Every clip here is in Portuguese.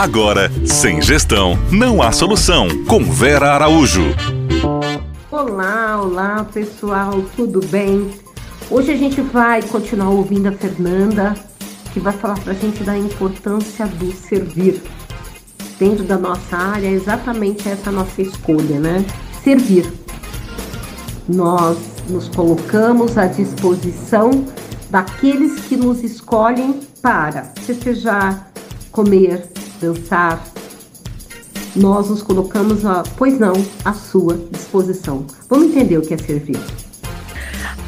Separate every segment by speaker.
Speaker 1: Agora, sem gestão, não há solução. Com Vera Araújo.
Speaker 2: Olá, olá pessoal, tudo bem? Hoje a gente vai continuar ouvindo a Fernanda, que vai falar pra gente da importância do servir. Dentro da nossa área, é exatamente essa nossa escolha, né? Servir. Nós nos colocamos à disposição daqueles que nos escolhem para festejar, comer, dançar. Nós nos colocamos, a, pois não, à sua disposição. Vamos entender o que é servir.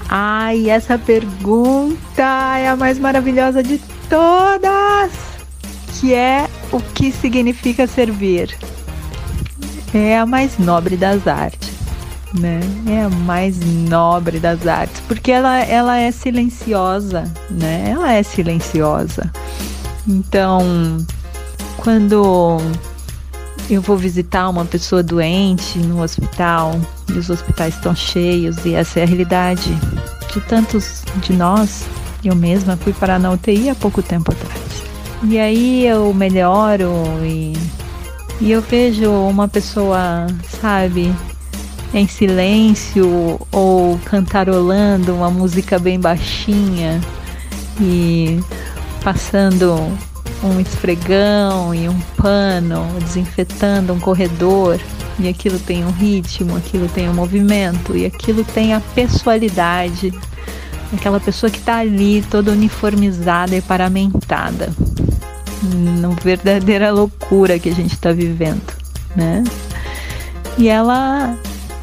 Speaker 3: Ai, essa pergunta é a mais maravilhosa de todas, que é o que significa servir. É a mais nobre das artes, né? É a mais nobre das artes, porque ela, ela é silenciosa, né? Ela é silenciosa. Então, quando eu vou visitar uma pessoa doente no hospital e os hospitais estão cheios e essa é a realidade de tantos de nós. Eu mesma fui parar na UTI há pouco tempo atrás. E aí eu melhoro e, e eu vejo uma pessoa, sabe, em silêncio ou cantarolando uma música bem baixinha e passando um esfregão e um pano, desinfetando um corredor, e aquilo tem um ritmo, aquilo tem um movimento, e aquilo tem a pessoalidade aquela pessoa que está ali toda uniformizada e paramentada. Uma verdadeira loucura que a gente está vivendo, né? E ela,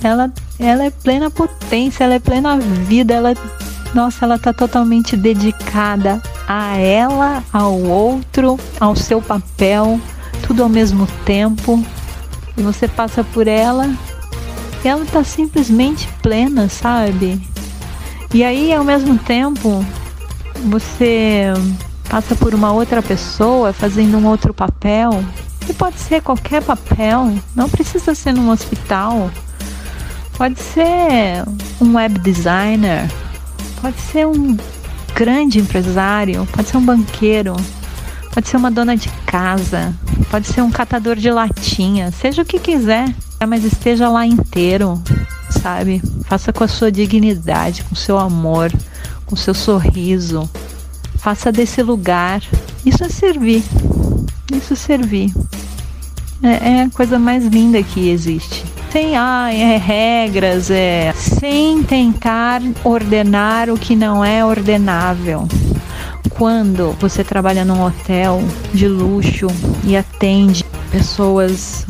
Speaker 3: ela, ela é plena potência, ela é plena vida, ela, nossa, ela está totalmente dedicada a ela, ao outro, ao seu papel, tudo ao mesmo tempo. E você passa por ela e ela tá simplesmente plena, sabe? E aí, ao mesmo tempo, você passa por uma outra pessoa fazendo um outro papel. E pode ser qualquer papel, não precisa ser num hospital. Pode ser um web designer, pode ser um grande empresário, pode ser um banqueiro, pode ser uma dona de casa, pode ser um catador de latinha, seja o que quiser, mas esteja lá inteiro, sabe? Faça com a sua dignidade, com seu amor, com seu sorriso. Faça desse lugar. Isso é servir. Isso é servir. É, é a coisa mais linda que existe sem ah, é, regras, é, sem tentar ordenar o que não é ordenável. Quando você trabalha num hotel de luxo e atende pessoas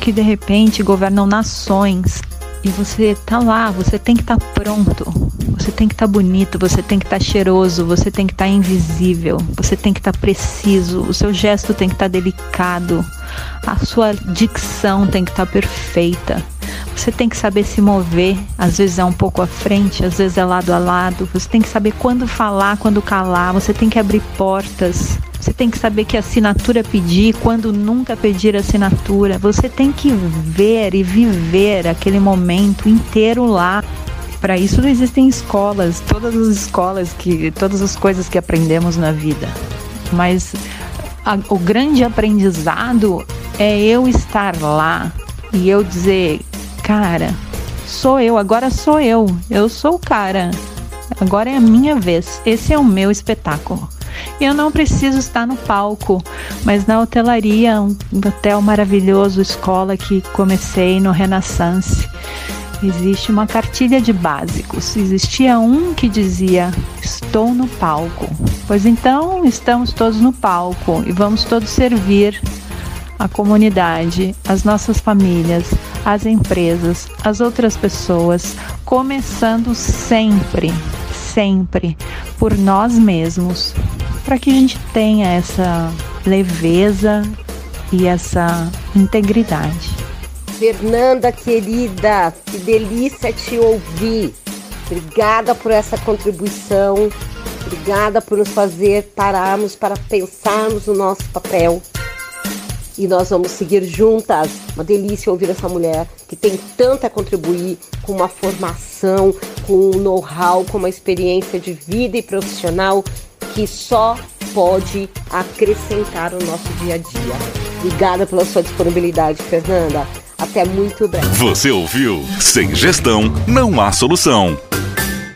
Speaker 3: que de repente governam nações e você tá lá, você tem que estar tá pronto, você tem que estar tá bonito, você tem que estar tá cheiroso, você tem que estar tá invisível, você tem que estar tá preciso, o seu gesto tem que estar tá delicado, a sua dicção tem que estar tá perfeita. Você tem que saber se mover, às vezes é um pouco à frente, às vezes é lado a lado. Você tem que saber quando falar, quando calar. Você tem que abrir portas. Você tem que saber que assinatura pedir, quando nunca pedir assinatura. Você tem que ver e viver aquele momento inteiro lá. Para isso existem escolas, todas as escolas que todas as coisas que aprendemos na vida. Mas a, o grande aprendizado é eu estar lá e eu dizer, cara, sou eu, agora sou eu, eu sou o cara, agora é a minha vez, esse é o meu espetáculo. Eu não preciso estar no palco, mas na hotelaria, um hotel maravilhoso, escola que comecei no Renaissance, existe uma cartilha de básicos. Existia um que dizia: Estou no palco. Pois então, estamos todos no palco e vamos todos servir a comunidade, as nossas famílias, as empresas, as outras pessoas, começando sempre, sempre por nós mesmos, para que a gente tenha essa leveza e essa integridade.
Speaker 2: Fernanda querida, que delícia te ouvir. Obrigada por essa contribuição. Obrigada por nos fazer pararmos para pensarmos no nosso papel e nós vamos seguir juntas. Uma delícia ouvir essa mulher que tem tanto a contribuir com uma formação, com um know-how, com uma experiência de vida e profissional que só pode acrescentar no nosso dia a dia. Obrigada pela sua disponibilidade, Fernanda. Até muito breve.
Speaker 1: Você ouviu? Sem gestão, não há solução.